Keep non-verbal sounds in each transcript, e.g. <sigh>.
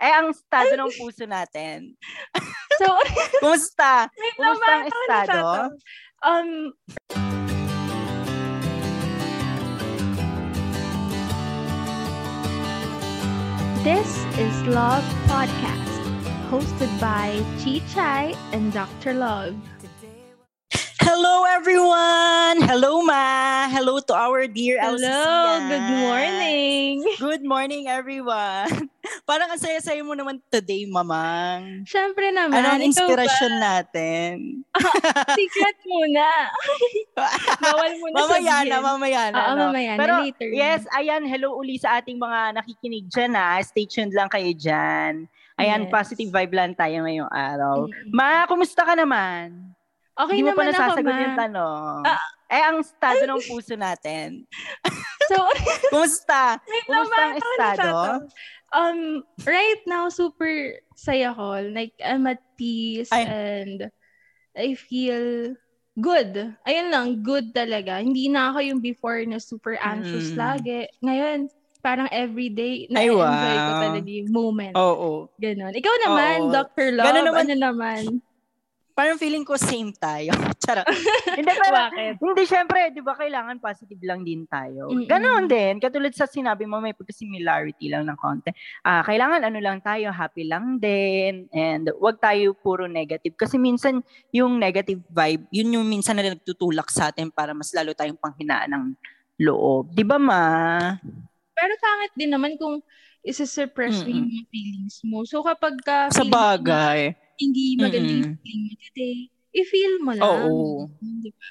Eh, ang estado ng <laughs> puso natin. <laughs> So, <laughs> Kumusta? wait Kumusta ang estado? Um, This is Love Podcast, hosted by Chi Chai and Dr. Love. Hello, everyone! Hello, Ma! Hello to our dear Hello, good morning. Good morning, everyone! <laughs> Parang ang saya-saya mo naman today, Mamang. Siyempre naman, Ano ang inspirasyon natin? ba? <laughs> Secret muna. <laughs> Bawal muna mamaya sabihin. na, mamaya na. Oo, no? mamaya na, Pero, later na. yes, ayan, hello uli sa ating mga nakikinig dyan, ha. Stay tuned lang kayo dyan. Ayan, Yes. positive vibe lang tayo ngayong araw. Mm-mm. Ma, kumusta ka naman? Okay Hindi mo pa naman ako, nasasagot ma. yung tanong. Ah. eh, ang estado ng puso natin. <laughs> So, <laughs> Kumusta? wait Kumusta naman, ang ano estado? Um, right now, super saya ko. Like, I'm at peace Ay. and I feel good. Ayun lang, good talaga. Hindi na ako yung before na super anxious Mm. lagi. Ngayon, parang everyday, Ay, na-enjoy wow. ko talaga yung moment. Oo. Ganon. Ikaw naman, Oo. Dr. Love, Ganun naman- ano naman? Parang feeling ko same tayo. <laughs> Charot. <laughs> hindi, pero, hindi, syempre, di ba, kailangan positive lang din tayo. Mm-mm. Ganon din. Katulad sa sinabi mo, may pagka-similarity lang ng konti. Ah, kailangan ano lang tayo, happy lang din. And wag tayo puro negative. Kasi minsan, yung negative vibe, yun yung minsan na nagtutulak sa atin para mas lalo tayong panghinaan ng loob. Di ba, ma? Pero pangit din naman kung isa-suppress mo yung mga feelings mo. So kapag ka Sa feeling mo bagay. hindi maganda yung Mm-mm. feeling mo today, i-feel mo lang. Oo.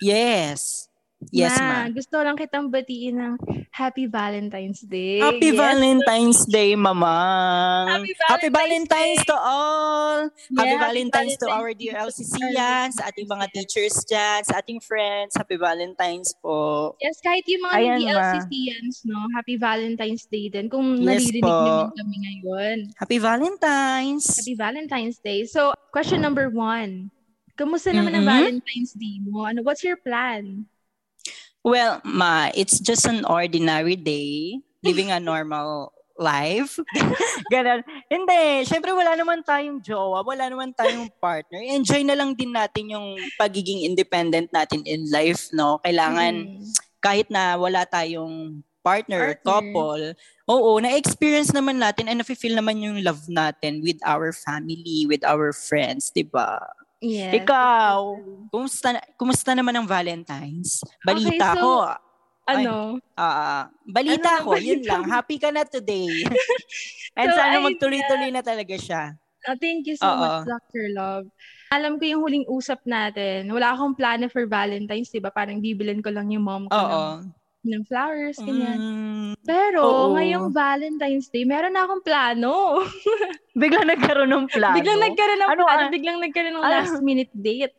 Yes. Yes, Ma, ma. gusto lang kitang batiin ng Happy Valentine's Day. Happy Yes. Valentine's Day, Mamang. Happy Happy Valentine's Valentine's Day. to all. Yeah, Happy happy Valentine's to our Valentine's dear LCCians, sa ating mga teachers dyan, sa ating friends. Happy Valentine's po. Yes, kahit yung mga Ayan, hindi. LCCians, no? Happy Valentine's Day din. Kung Yes naririnig po. naman kami ngayon. Happy Valentine's. Happy Valentine's Day. So, question number one. Kamusta naman ang Mm-mm. Valentine's Day mo? Ano, what's your plan? Well, ma, it's just an ordinary day, living a <laughs> normal life. <laughs> Ganon. Hindi, syempre wala naman tayong jowa, wala naman tayong <laughs> partner. Enjoy na lang din natin yung pagiging independent natin in life, no? Kailangan Mm. kahit na wala tayong partner, Partner. couple, oo, na-experience naman natin and nafe-feel naman yung love natin with our family, with our friends, di ba? Yes. Ikaw, kumusta, kumusta naman ang Valentine's? Balita Okay, so, ko, Ano? ah, balita Ano ko, ang yun balita lang, <laughs> happy ka na today. <laughs> and So, sana magtuloy-tuloy na talaga siya. Oh, thank you so Oo. much, Dr. Love. Alam ko yung huling usap natin, wala akong plano for Valentine's, di ba? Parang bibilin ko lang yung mom ko Oo. ng, ng flowers, ganyan. Mm, Pero, Oo. ngayong Valentine's Day, meron na akong plano. <laughs> biglang nagkaroon ng plano. biglang nagkaroon ng Ano, plano, ah? biglang nagkaroon ng Ano? last minute date.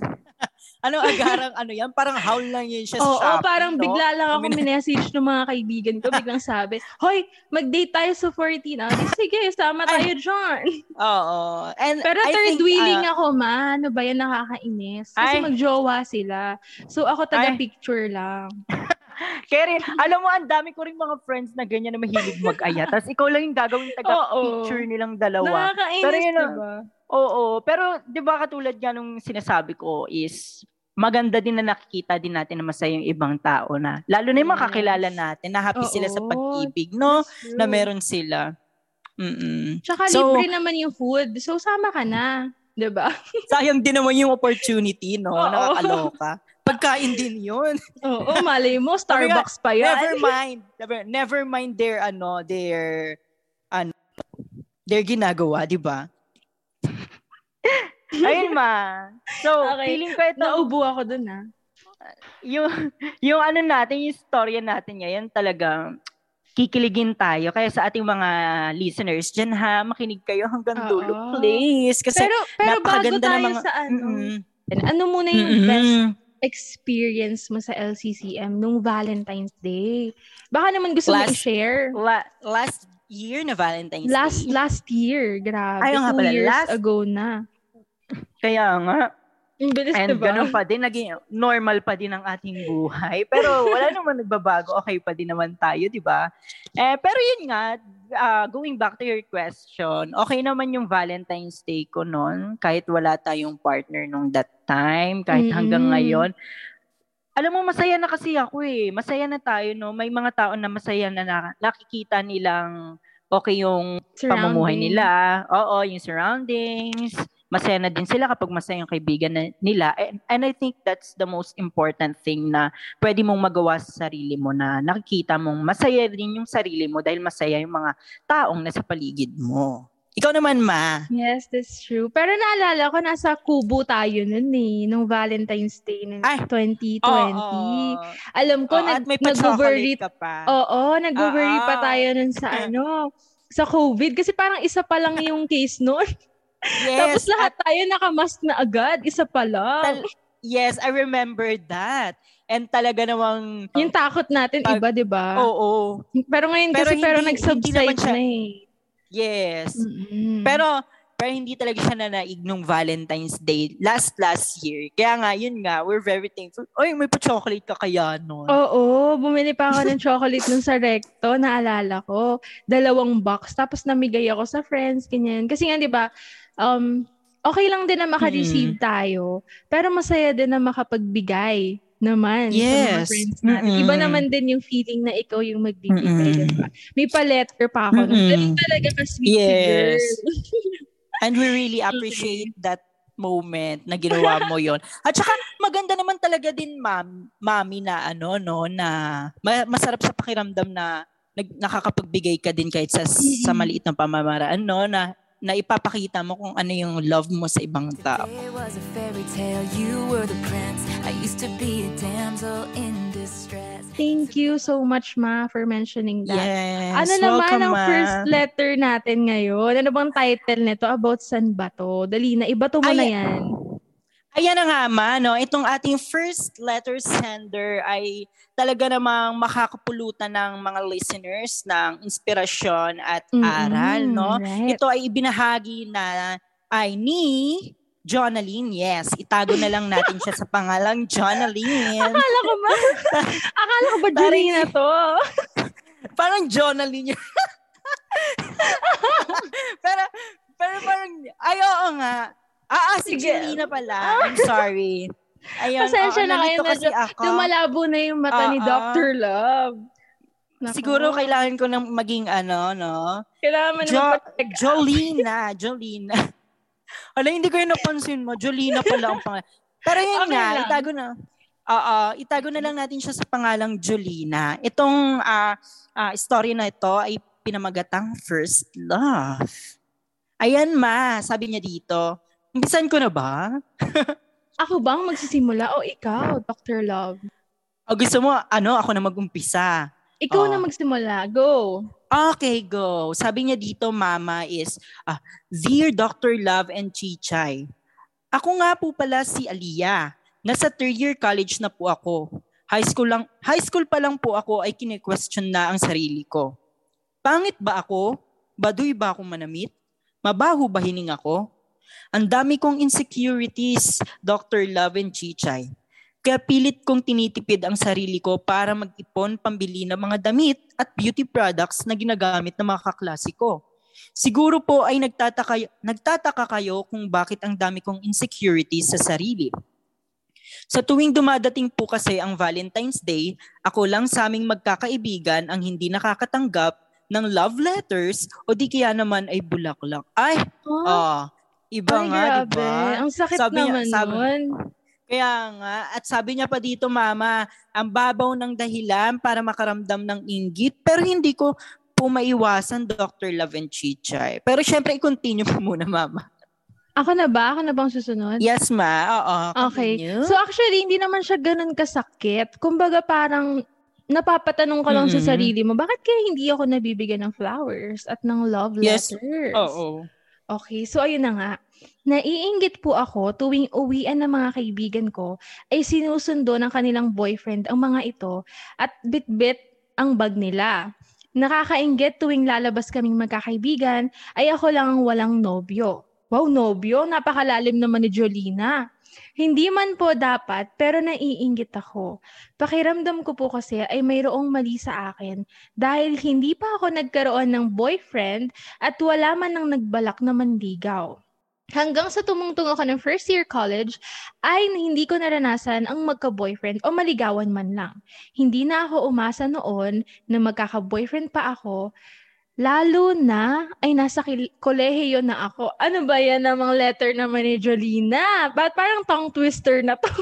<laughs> Ano agarang ano yan? Parang howl lang yun siya Oo, sa Shopee, parang no? bigla lang ako Min- minessage ng mga kaibigan ko. Biglang sabi, Hoy, mag-date tayo sa 14. Ah, di, sige, sama Ay. tayo dyan. Oo. And Pero I third think, wheeling ah, ako, ma. Ano ba yan? Nakakainis. Kasi Ay. magjowa sila. So, ako taga Ay. picture lang. <laughs> Kaya rin, alam mo, ang dami ko rin mga friends na ganyan na mahilig mag-aya. Tapos ikaw lang yung gagawin taga-picture nilang dalawa. Nakakainis, Pero yun, diba? Oo. Pero, di ba katulad nga nung sinasabi ko is, maganda din na nakikita din natin na masaya yung ibang tao na, lalo na yung makakilala natin, na happy sila sa Oo. pag-ibig, no? Na meron sila. Mm-mm. Tsaka So- libre naman yung food. So, sama ka na. Diba? <laughs> Sayang din naman yung opportunity, no? Oo. Nakakaloka. Pagkain din yun. <laughs> Oo, malay mo, Starbucks pa yan. Never mind. Never, never mind their, ano, their, ano, their ginagawa, di ba? <laughs> Ayun ma. So, Okay. feeling ko ito, Naubo ako dun, ah. yung, yung ano natin, yung storya natin ngayon, talagang kikiligin tayo. Kaya sa ating mga listeners dyan ha, makinig kayo hanggang Oo. dulo, please. Kasi Pero, pero bago tayo ng mga- sa ano, Mm-mm. ano muna yung Mm-mm. best experience mo sa LCCM nung Valentine's Day? Baka naman gusto mo Last- i-share. La- last year na Valentine's Last Day. last year, grabe. Ay, oo nga pala, years last- ago na. Kaya nga. Ang bilis, And diba? ganun pa din, naging normal pa din ang ating buhay. Pero wala <laughs> naman nagbabago, okay pa din naman tayo, di ba? Eh, pero yun nga, uh, going back to your question, okay naman yung Valentine's Day ko noon, kahit wala tayong partner nung that time, kahit mm-hmm. hanggang ngayon. Alam mo, masaya na kasi ako eh. Masaya na tayo, no? May mga tao na masaya na, na nakikita nilang okay yung pamumuhay nila. Oo, yung surroundings masaya na din sila kapag masaya yung kaibigan na, nila. And, and I think that's the most important thing na pwede mong magawa sa sarili mo na nakikita mong masaya din yung sarili mo dahil masaya yung mga taong nasa paligid mo. Ikaw naman, Ma. Yes, that's true. Pero naalala ko, nasa Kubo tayo nun eh, nung Valentine's Day ng Ay, 2020. Oh, oh. Alam ko, oh, nag, nag-worry ka pa. Oo, nag-worry oh, pa tayo nun sa <laughs> ano, sa COVID. Kasi parang isa pa lang yung case nun. Yes. Tapos lahat at, tayo nakamask na agad. Isa pa lang. Tal- yes, I remember that. And talaga namang... Yung takot natin, pag, iba, di ba? Oo. Oh, oh. Pero ngayon pero kasi, hindi, pero nag-subside siya, na eh. Yes. Mm-hmm. Pero, pero hindi talaga siya nanaig nung Valentine's Day last last year. Kaya nga, yun nga, we're very thankful. Oy, may pa-chocolate ka kaya nun. Oo, bumili pa ako ng chocolate nun sa Recto, naalala ko. Dalawang box, tapos namigay ako sa friends, ganyan. Kasi nga, di ba, um, okay lang din na maka-receive mm. tayo, pero masaya din na makapagbigay naman yes. sa mga friends natin. Mm-mm. Iba naman din yung feeling na ikaw yung magbibigay, diba? May pa-letter pa ako. Ganun talaga ka-sweet yes. girl. <laughs> And we really appreciate that moment na ginawa mo yon. At saka maganda naman talaga din ma'am, mami na ano no na masarap sa pakiramdam na nag, nakakapagbigay ka din kahit sa sa maliit na pamamaraan no na na ipapakita mo kung ano yung love mo sa ibang tao. Thank you so much, Ma, for mentioning that. Yes, ano naman ang ma. first letter natin ngayon? Ano bang title nito? About san ba to? Dali na, iba to mo Ay, na yan. Ayan na nga ma, no? itong ating first letter sender ay talaga namang makakapulutan ng mga listeners ng inspirasyon at mm-hmm, aral. No? Right. Ito ay ibinahagi na ay ni Jonaline, yes. Itago na lang natin siya sa pangalang Jonaline. Akala ko ba? Akala ko ba Jolina to? parang Jonaline yun. pero, pero parang, ay oo nga, Ah, ah si Jelena pala. I'm sorry. Ayun, Pasensya oh, na kayo kasi ako. Lumalabo na yung mata uh, ni Dr. Love. Naku. Siguro kailangan ko nang maging ano, no? Kailangan mo jo- Jolina. Jolina. Wala, hindi ko yung napansin mo. Jolina pala ang pangalan. Pero yun okay nga, lang. itago na. Oo, itago na lang natin siya sa pangalang Jolina. Itong uh, uh, story na ito ay pinamagatang First Love. Ayan ma, sabi niya dito, Umpisan ko na ba? <laughs> ako bang magsisimula o ikaw, Dr. Love? O gusto mo, ano, ako na mag-umpisa? Ikaw oh. na magsimula. Go. Okay, go. Sabi niya dito, mama, is, uh, Dear Dr. Love and Chichay, ako nga po pala si Aliyah. Nasa third year college na po ako. High school, lang, high school pa lang po ako ay kine-question na ang sarili ko. Pangit ba ako? Baduy ba akong manamit? Mabaho ba hining ako? Ang dami kong insecurities, Dr. Love and Chichay. Kaya pilit kong tinitipid ang sarili ko para mag-ipon pambili ng mga damit at beauty products na ginagamit ng mga kaklase ko. Siguro po ay nagtataka, nagtataka kayo kung bakit ang dami kong insecurities sa sarili. Sa tuwing dumadating po kasi ang Valentine's Day, ako lang sa aming magkakaibigan ang hindi nakakatanggap ng love letters o di kaya naman ay bulaklak. Ay, oh. uh, Iba Ay, nga, di ba? Ang sakit sabi naman niya, sabi, nun. Kaya nga, at sabi niya pa dito, Mama, ang babaw ng dahilan para makaramdam ng inggit, pero hindi ko po maiwasan, Dr. Love and Chichay. Pero syempre, i-continue po muna, Mama. Ako na ba? Ako na bang susunod? Yes, ma. Oo. Okay. So actually, hindi naman siya ganun kasakit. Kumbaga parang napapatanong ka lang mm-hmm. sa sarili mo, bakit kaya hindi ako nabibigyan ng flowers at ng love letters? Yes. Oo. Okay, so ayun na nga. Naiinggit po ako tuwing uwian ng mga kaibigan ko ay sinusundo ng kanilang boyfriend ang mga ito at bit-bit ang bag nila. Nakakainggit tuwing lalabas kaming magkakaibigan ay ako lang ang walang nobyo. Wow, nobyo? Napakalalim naman ni Jolina. Hindi man po dapat, pero naiinggit ako. Pakiramdam ko po kasi ay mayroong mali sa akin dahil hindi pa ako nagkaroon ng boyfriend at wala man nang nagbalak na manligaw. Hanggang sa tumungtong ako ng first year college, ay hindi ko naranasan ang magka-boyfriend o maligawan man lang. Hindi na ako umasa noon na magkaka-boyfriend pa ako Lalo na ay nasa kolehiyo na ako. Ano ba yan namang letter naman ni Jolina? Ba't parang tongue twister na to?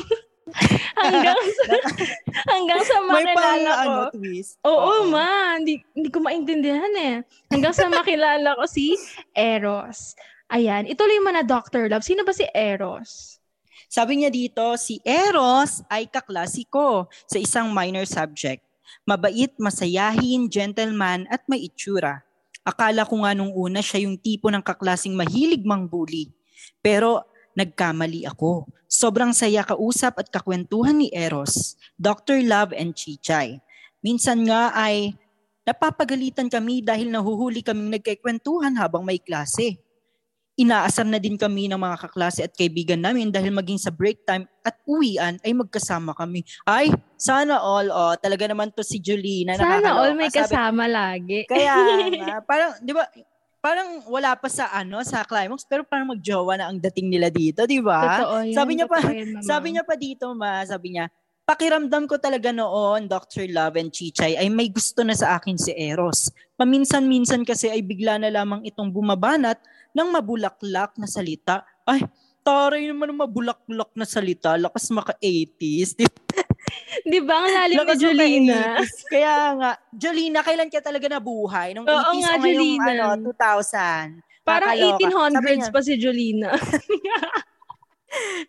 <laughs> hanggang sa, <laughs> hanggang sa makilala May ko. ano, twist. Oo, Oo. ma. Hindi, hindi ko maintindihan eh. Hanggang sa makilala ko si Eros. Ayan, ituloy mo na Dr. Love. Sino ba si Eros? Sabi niya dito, si Eros ay kaklasiko sa isang minor subject. Mabait, masayahin, gentleman at may itsura. Akala ko nga nung una siya yung tipo ng kaklasing mahilig mang bully. Pero nagkamali ako. Sobrang saya kausap at kakwentuhan ni Eros, Dr. Love and Chichay. Minsan nga ay napapagalitan kami dahil nahuhuli kaming nagkikwentuhan habang may klase inaasar na din kami ng mga kaklase at kaibigan namin dahil maging sa break time at uwian ay magkasama kami. Ay, sana all, oh, talaga naman to si Julina. Sana all may kasama lagi. <laughs> Kaya <laughs> parang, di ba, parang wala pa sa ano sa climax pero parang magjowa na ang dating nila dito, di ba? Sabi niya pa, yan, sabi niya pa dito, ma, sabi niya, pakiramdam ko talaga noon, Dr. Love and Chichay, ay may gusto na sa akin si Eros. Paminsan-minsan kasi ay bigla na lamang itong bumabanat ng mabulaklak na salita. Ay, taray naman ng mabulaklak na salita. Lakas maka-80s. <laughs> Di ba? Ang lalim ni Jolina. Kaya nga, Jolina, kailan ka talaga nabuhay? Nung Oo 80s nga, o ngayong Jolina. ano, 2000? Parang Kakaloka. 1800s niya, pa si Jolina. <laughs>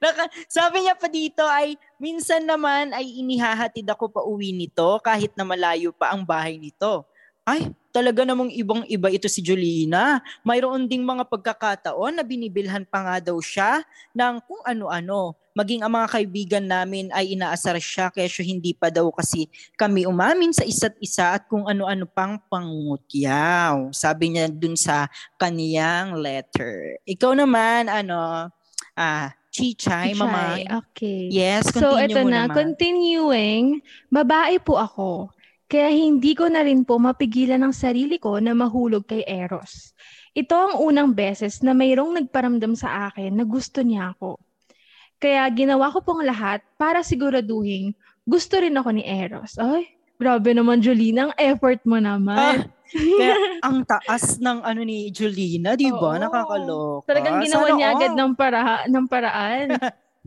Naka, sabi niya pa dito ay minsan naman ay inihahatid ako pa uwi nito kahit na malayo pa ang bahay nito. Ay, talaga namang ibang-iba ito si Jolina. Mayroon ding mga pagkakataon na binibilhan pa nga daw siya ng kung ano-ano. Maging ang mga kaibigan namin ay inaasar siya kesyo hindi pa daw kasi kami umamin sa isa't isa at kung ano-ano pang pangungutyaw. Sabi niya dun sa kaniyang letter. Ikaw naman, ano, ah, Chichay, mama. Okay. Yes, So, continue ito mo na. naman. Continuing, babae po ako. Kaya hindi ko na rin po mapigilan ang sarili ko na mahulog kay Eros. Ito ang unang beses na mayroong nagparamdam sa akin na gusto niya ako. Kaya ginawa ko pong lahat para siguraduhin gusto rin ako ni Eros. Ay, grabe naman Jolina, ang effort mo naman. Ah, kaya <laughs> ang taas ng ano ni Julina, di ba? Nakakaloka. Talagang ginawa Sana niya all. agad ng, para, ng paraan.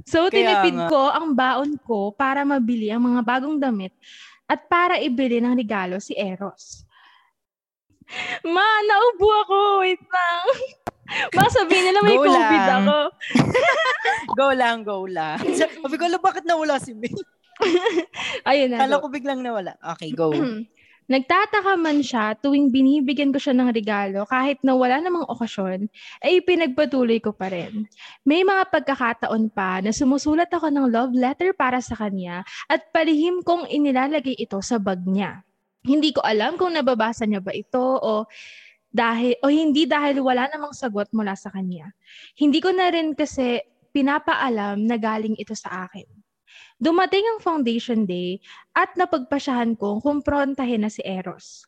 So, Kaya tinipid nga. ko ang baon ko para mabili ang mga bagong damit at para ibili ng regalo si Eros. Ma, naubo ako. Wait lang. <laughs> Ma, sabihin nila may Go COVID lang. ako. <laughs> Go lang, go lang. Sabi ko, "Ala, bakit nawala si May? Ayun na. Kala go. ko biglang nawala. Okay, go. <clears throat> Nagtataka man siya tuwing binibigyan ko siya ng regalo kahit na wala namang okasyon, ay pinagpatuloy ko pa rin. May mga pagkakataon pa na sumusulat ako ng love letter para sa kanya at palihim kong inilalagay ito sa bag niya. Hindi ko alam kung nababasa niya ba ito o dahil o hindi dahil wala namang sagot mula sa kanya. Hindi ko na rin kasi pinapaalam na galing ito sa akin. Dumating ang foundation day at napagpasyahan kong kumprontahin na si Eros.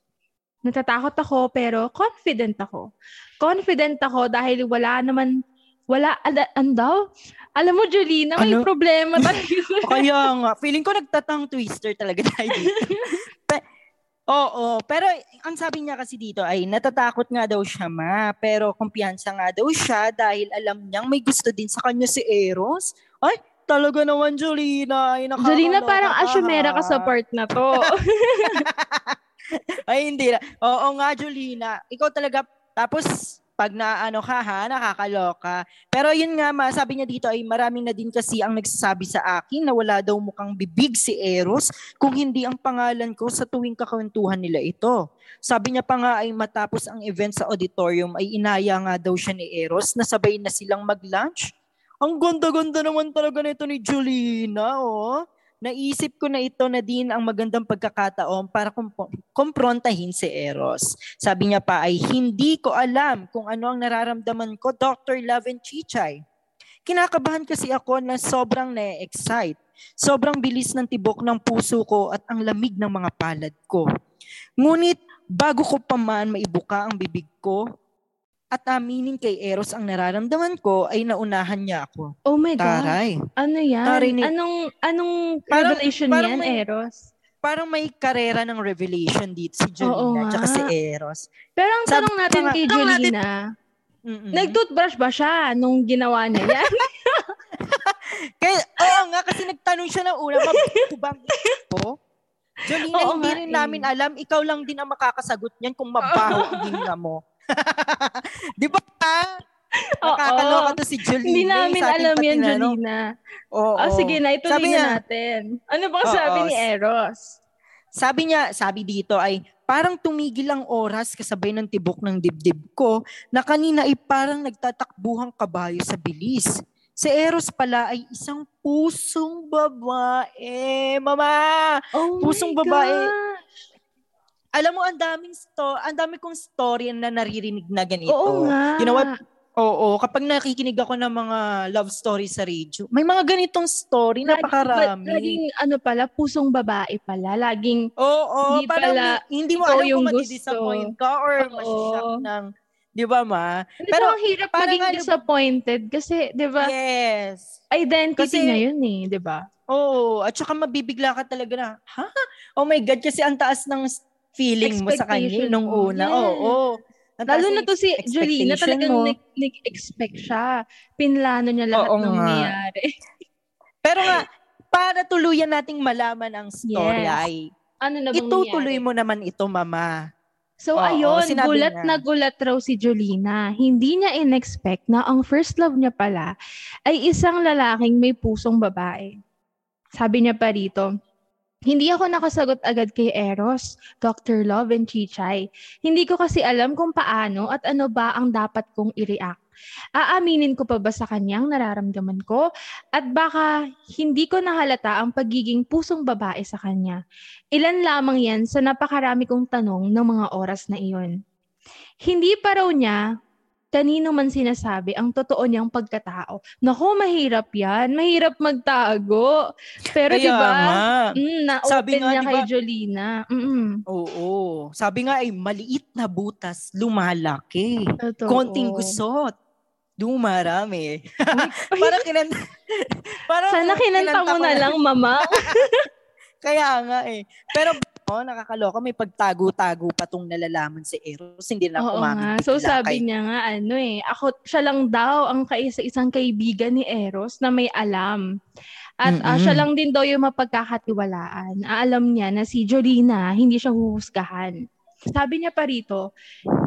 Natatakot ako pero confident ako. Confident ako dahil wala naman, wala, ala, andaw? Alam mo, Jolina, may Ano? problema tayo. <laughs> Kaya nga, feeling ko nagtatang twister talaga <laughs> tayo dito. Pe- Oo, pero ang sabi niya kasi dito ay natatakot nga daw siya ma, pero kumpiyansa nga daw siya dahil alam niyang may gusto din sa kanya si Eros. Ay, talaga naman Jolina. Ay, Jolina, parang ka, asyumera ka sa part na to. <laughs> Ay, hindi na. Oo nga, Jolina. Ikaw talaga, tapos pag na ano ka ha, nakakaloka. Pero yun nga, ma, sabi niya dito ay maraming na din kasi ang nagsasabi sa akin na wala daw mukhang bibig si Eros kung hindi ang pangalan ko sa tuwing kakwentuhan nila ito. Sabi niya pa nga ay matapos ang event sa auditorium ay inaya nga daw siya ni Eros na sabay na silang mag-lunch. Ang ganda-ganda naman talaga nito ni Julina, oh. Naisip ko na ito na din ang magandang pagkakataon para kumpo- kumprontahin si Eros. Sabi niya pa ay hindi ko alam kung ano ang nararamdaman ko, Dr. Love and Chichay. Kinakabahan kasi ako na sobrang na-excite. Sobrang bilis ng tibok ng puso ko at ang lamig ng mga palad ko. Ngunit bago ko pa man maibuka ang bibig ko, at aminin kay Eros ang nararamdaman ko ay naunahan niya ako. Oh my Taray. God. Ano yan? Taray ni- Anong, anong Parang- revelation parang yan, may- Eros? Parang may karera ng revelation dito si Jolina at si Eros. Pero ang Sabi tanong natin kay natin- Jolina, Mm-mm. nag-toothbrush ba siya nung ginawa niya yan? <laughs> <laughs> Kaya, oo nga, kasi nagtanong siya ng una, mabuto bang ko? Jolina, Oo hindi nga rin eh. namin alam. Ikaw lang din ang makakasagot niyan kung mabaho ang mo. <laughs> Di ba? Nakakaloka to si Jolina. Hindi namin sa alam yan. Jolina. Oo. Oh, sige na, ituloy Sabi na niya- natin. Ano bang Oo. sabi ni Eros? Sabi niya, sabi dito ay, parang tumigil ang oras kasabay ng tibok ng dibdib ko na kanina ay parang nagtatakbuhang kabayo sa bilis. Si Eros pala ay isang pusong babae. Mama! Oh Pusong babae. gosh. Alam mo, ang daming sto- ang dami kong story na naririnig na ganito. Oo nga. You know what? Oo, kapag nakikinig ako ng mga love story sa radio, may mga ganitong story, Lagi- napakarami. Laging ano pala, pusong babae pala. Laging, Oo, Hindi parang pala hindi, mo alam yung kung gusto. mati-disappoint ka or masishock ng, di ba ma? pero Pero, ang hirap maging ano- disappointed kasi, di ba, yes. identity Kasi- niya yun eh, di ba? Oo, at saka mabibigla ka talaga na, ha? Oh my God, kasi ang taas ng feeling mo sa kanya nung una. Yes. Oo. Ang taas Lalo na to si expectation Jolina, talagang nag-expect siya. Pinlano niya lahat Oo ng nangyayari. Pero nga, para tuluyan nating malaman ang story Yes. ay, ano na bang itutuloy nangyari? mo naman ito, mama. So Oo, ayun, gulat niya. na gulat raw si Jolina. Hindi niya in-expect na ang first love niya pala ay isang lalaking may pusong babae. Sabi niya pa rito, hindi ako nakasagot agad kay Eros, Dr. Love and Chichay. Hindi ko kasi alam kung paano at ano ba ang dapat kong i-react. Aaminin ko pa ba sa kanyang nararamdaman ko? At baka hindi ko nahalata ang pagiging pusong babae sa kanya. Ilan lamang yan sa napakarami kong tanong ng mga oras na iyon. Hindi pa raw niya kanino man sinasabi ang totoo niyang pagkatao. Naku, mahirap yan. Mahirap magtago. Pero Kaya di ba? nga. Mm, Sabi na-open nga, niya di kay Jolina. Mm-mm. Oo. Sabi nga ay maliit na butas, lumalaki. Totoo. Konting gusot, dumarami. <laughs> parang kinan... parang Sana kinanta mo ko na lang, mama. <laughs> Kaya nga eh. Pero oh, nakakaloka, may pagtago-tago pa tong nalalaman si Eros. Hindi na Oo nga. So sabi kay- niya nga, ano eh, ako, siya lang daw ang kaisa-isang kaibigan ni Eros na may alam. At ah, Mm-mm. siya lang din daw yung mapagkakatiwalaan. Alam niya na si Jolina, hindi siya huhusgahan. Sabi niya pa rito,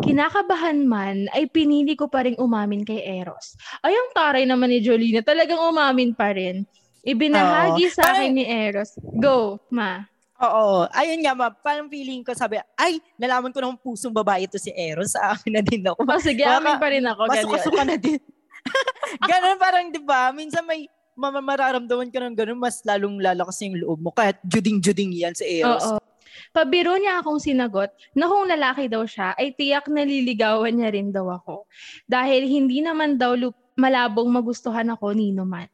kinakabahan man ay pinili ko pa rin umamin kay Eros. Ay, ang taray naman ni Jolina, talagang umamin pa rin. Ibinahagi Oo. sa akin ni Eros. Go, ma. Oo. Ayun nga, ma. Parang feeling ko, sabi, ay, nalaman ko ng pusong babae ito si Eros. Sa akin na din ako. <laughs> O sige, amin pa rin ako. ganyan. Masukaso ka na din. <laughs> Ganon parang, di ba? Minsan may mama mararamdaman ka ng ganun, mas lalong lalakas yung loob mo. Kahit juding-juding yan si Eros. Oo. Pabiro niya akong sinagot na kung lalaki daw siya, ay tiyak naliligawan niya rin daw ako. Dahil hindi naman daw lu- malabong magustuhan ako nino man.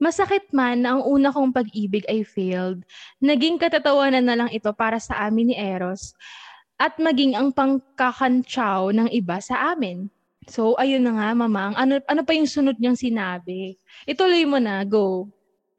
Masakit man na ang una kong pag-ibig ay failed, naging katatawanan na lang ito para sa amin ni Eros at maging ang pangkakantsaw ng iba sa amin. So, ayun na nga, mamang. Ano, ano pa yung sunod niyang sinabi? Ituloy mo na. Go.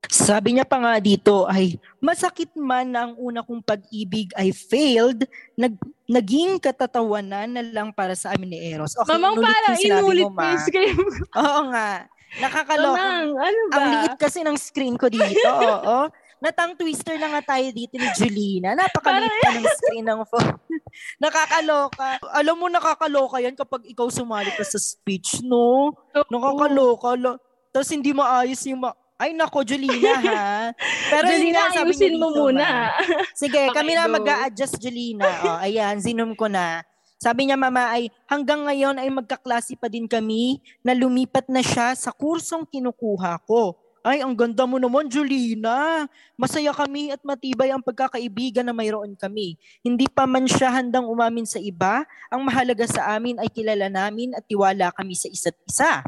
Sabi niya pa nga dito ay, masakit man na ang una kong pag-ibig ay failed, nag, naging katatawanan na lang para sa amin ni Eros. Okay, mamang, para inulit mo, ma. <laughs> Oo nga. Nakakaloka. Ano ba? Ang liit kasi ng screen ko dito, <laughs> oo. Natang twister na nga tayo dito ni Julina. Napakaliit pa ng screen ng phone. <laughs> nakakaloka. Alam mo, nakakaloka yan kapag ikaw sumali ka sa speech, no? Nakakaloka. Lo- Tapos hindi maayos yung ma- Ay, nako, Julina, ha? <laughs> Pero yun Julina, nga, sabi mo muna. ma. Sige, Okay, kami na go. mag adjust Julina. O, ayan, zinom ko na. Sabi niya, mama, ay hanggang ngayon ay magkaklase pa din kami na lumipat na siya sa kursong kinukuha ko. Ay, ang ganda mo naman, Julina. Masaya kami at matibay ang pagkakaibigan na mayroon kami. Hindi pa man siya handang umamin sa iba, ang mahalaga sa amin ay kilala namin at tiwala kami sa isa't isa.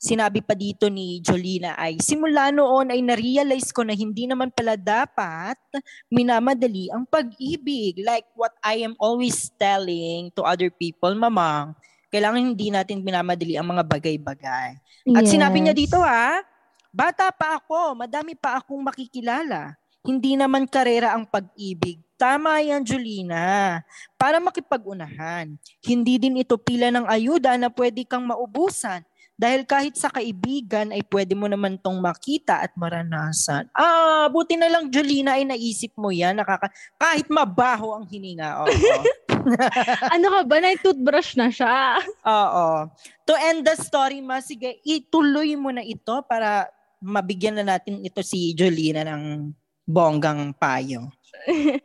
Sinabi pa dito ni Jolina ay, simula noon ay na-realize ko na hindi naman pala dapat minamadali ang pag-ibig. Like what I am always telling to other people, mamang, kailangan hindi natin minamadali ang mga bagay-bagay. At Yes. sinabi niya dito ha, bata pa ako, madami pa akong makikilala. Hindi naman karera ang pag-ibig. Tama yan, Julina. Para makipag-unahan. Hindi din ito pila ng ayuda na pwede kang maubusan. Dahil kahit sa kaibigan ay pwede mo naman tong makita at maranasan. Ah, buti na lang, Julina, ay naisip mo yan. Nakaka- kahit mabaho ang hininga. Oo. <laughs> ano ka ba? Nai-toothbrush na siya. Oo. To end the story, ma, sige, ituloy mo na ito para mabigyan na natin ito si Jolina ng bonggang payo. <laughs>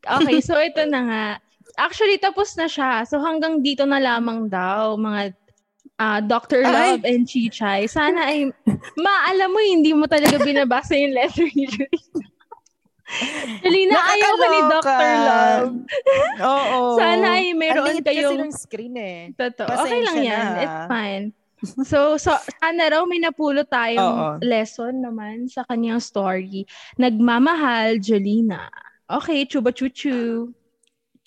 Okay, so ito na nga. Actually, tapos na siya. So hanggang dito na lamang daw, mga ah, Dr. Ay! Love and Chichay. Sana ay, maalam mo, hindi mo talaga binabasa yung letter ni Julina. Julina, ayaw ko ni. Dr. Love. Oo. Sana ay Ang meron kasi kayong... ng screen eh. Totoo. Pasensya Okay lang yan. na. It's fine. So, so sana raw may napulot Oo. tayong lesson naman sa kanyang story. Nagmamahal, Jolina. Okay, chuba chuchu.